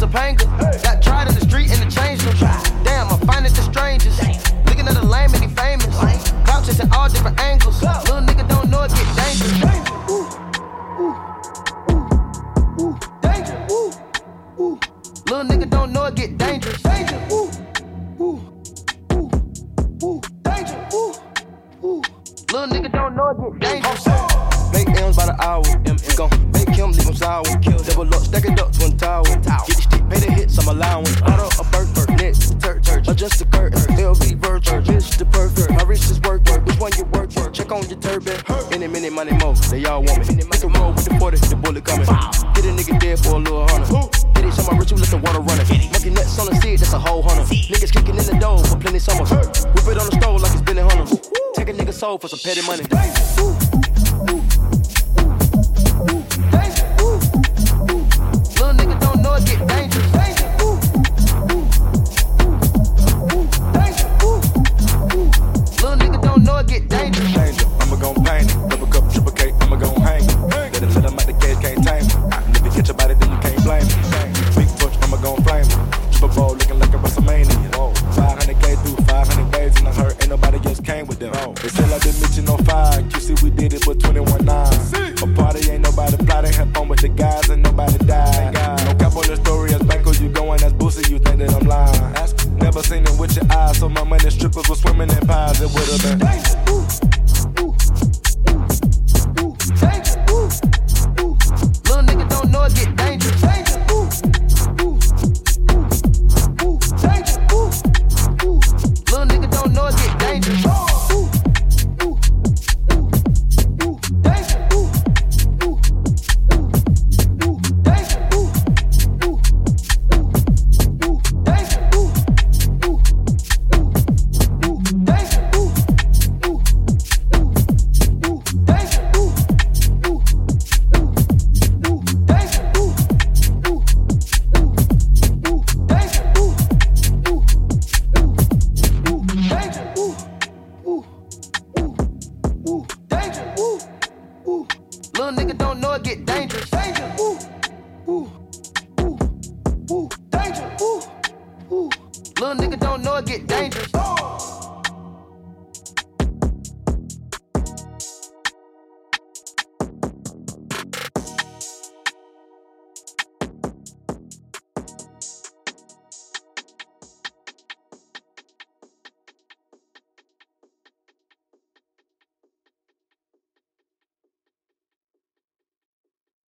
No Topanga. Got tried in the street and the change room. Damn, I find it the strangest. Looking at the lame and he famous. Clout chasing all different angles. Little nigga don't know it get dangerous. Danger. Ooh. Little nigga don't know it get dangerous. Danger. Ooh, ooh, ooh, ooh, danger. Ooh, ooh. Little nigga don't know it get dangerous. Is work, work. Which one you work, for. Check on your turban. Any minute, money more. They all want me. Make a roll with the 40, the bullet coming. Hit a nigga dead for a little hundred. Hit it, show my ritual, let the water run it. Monkey nuts on the seat, that's a whole hundred. Niggas kicking in the door for plenty summers. Whip it on the stove like it's been a hundred. Take a nigga soul for some petty money. They I been missing meeting get dangerous.